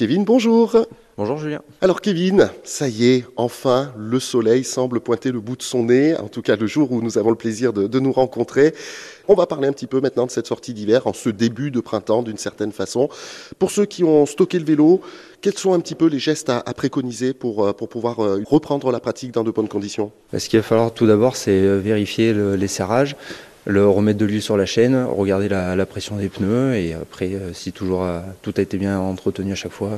Kevin, bonjour. Bonjour Julien. Alors Kevin, ça y est, enfin, le soleil semble pointer le bout de son nez, en tout cas le jour où nous avons le plaisir de, nous rencontrer. On va parler un petit peu maintenant de cette sortie d'hiver, en ce début de printemps d'une certaine façon. Pour ceux qui ont stocké le vélo, quels sont un petit peu les gestes à, préconiser pour, euh, pour pouvoir euh, reprendre la pratique dans de bonnes conditions? Bah, Ce qu'il va falloir tout d'abord, c'est euh, vérifier les serrages le remettre de l'huile sur la chaîne, regarder la, pression des pneus et après, euh, si toujours euh, tout a été bien entretenu à chaque fois,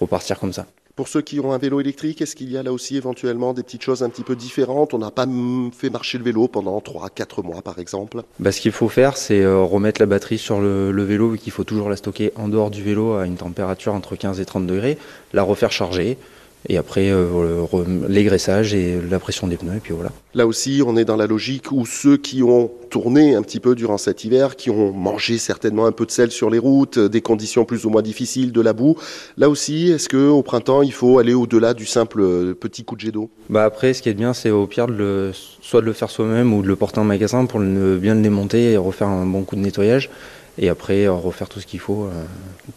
repartir comme ça. Pour ceux qui ont un vélo électrique, est-ce qu'il y a là aussi éventuellement des petites choses un petit peu différentes? On n'a pas fait marcher le vélo pendant 3-4 mois par exemple? Bah, Ce qu'il faut faire, c'est euh, remettre la batterie sur le, le vélo, qu'il faut toujours la stocker en dehors du vélo à une température entre 15 et 30 degrés, la refaire charger, et après, euh, l'égraissage et la pression des pneus, et puis voilà. Là aussi, on est dans la logique où ceux qui ont tourné un petit peu durant cet hiver, qui ont mangé certainement un peu de sel sur les routes, euh, des conditions plus ou moins difficiles, de la boue, là aussi, est-ce qu'au printemps, il faut aller au-delà du simple euh, petit coup de jet d'eau? Bah Après, ce qui est bien, c'est au pire de le, soit de le faire soi-même ou de le porter en magasin pour bien le démonter et refaire un bon coup de nettoyage et après euh, refaire tout ce qu'il faut euh,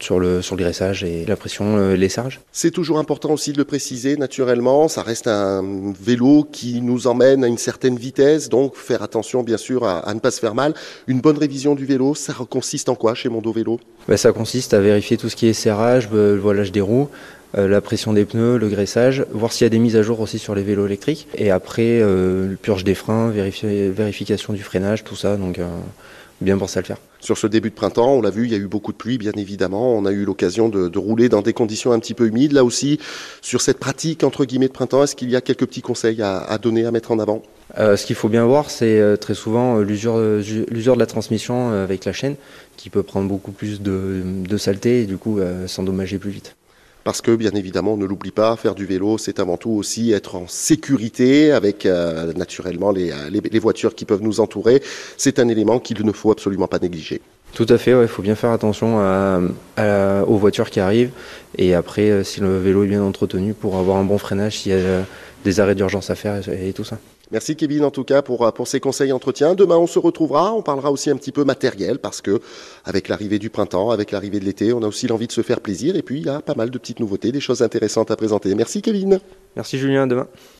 sur le sur le graissage et la pression euh, lessage. C'est toujours important aussi de le préciser naturellement, ça reste un vélo qui nous emmène à une certaine vitesse, donc faire attention bien sûr à, ne pas se faire mal. Une bonne révision du vélo, ça consiste en quoi chez Mondo Vélo? Ben, Ça consiste à vérifier tout ce qui est serrage, le voilage des roues, la pression des pneus, le graissage, voir s'il y a des mises à jour aussi sur les vélos électriques. Et après, euh, purge des freins, vérification du freinage, tout ça. Donc, bien penser à le faire. Sur ce début de printemps, on l'a vu, il y a eu beaucoup de pluie, bien évidemment. On a eu l'occasion de, rouler dans des conditions un petit peu humides. Là aussi, sur cette pratique entre guillemets de printemps, est-ce qu'il y a quelques petits conseils à, donner, à mettre en avant? Euh, Ce qu'il faut bien voir, c'est euh, très souvent euh, l'usure, de la transmission avec la chaîne, qui peut prendre beaucoup plus de, de saleté et du coup s'endommager plus vite parce que bien évidemment, on ne l'oublie pas, faire du vélo, c'est avant tout aussi être en sécurité avec euh, naturellement les, les, voitures qui peuvent nous entourer. C'est un élément qu'il ne faut absolument pas négliger. Tout à fait, il faut bien faire attention aux voitures qui arrivent et après, euh, si le vélo est bien entretenu, pour avoir un bon freinage, s'il y a des arrêts d'urgence à faire et tout ça. Merci Kevin en tout cas pour, pour ces conseils entretien. Demain on se retrouvera, on parlera aussi un petit peu matériel parce que avec l'arrivée du printemps, avec l'arrivée de l'été, on a aussi l'envie de se faire plaisir et puis il y a pas mal de petites nouveautés, des choses intéressantes à présenter. Merci Kevin. Merci Julien, demain.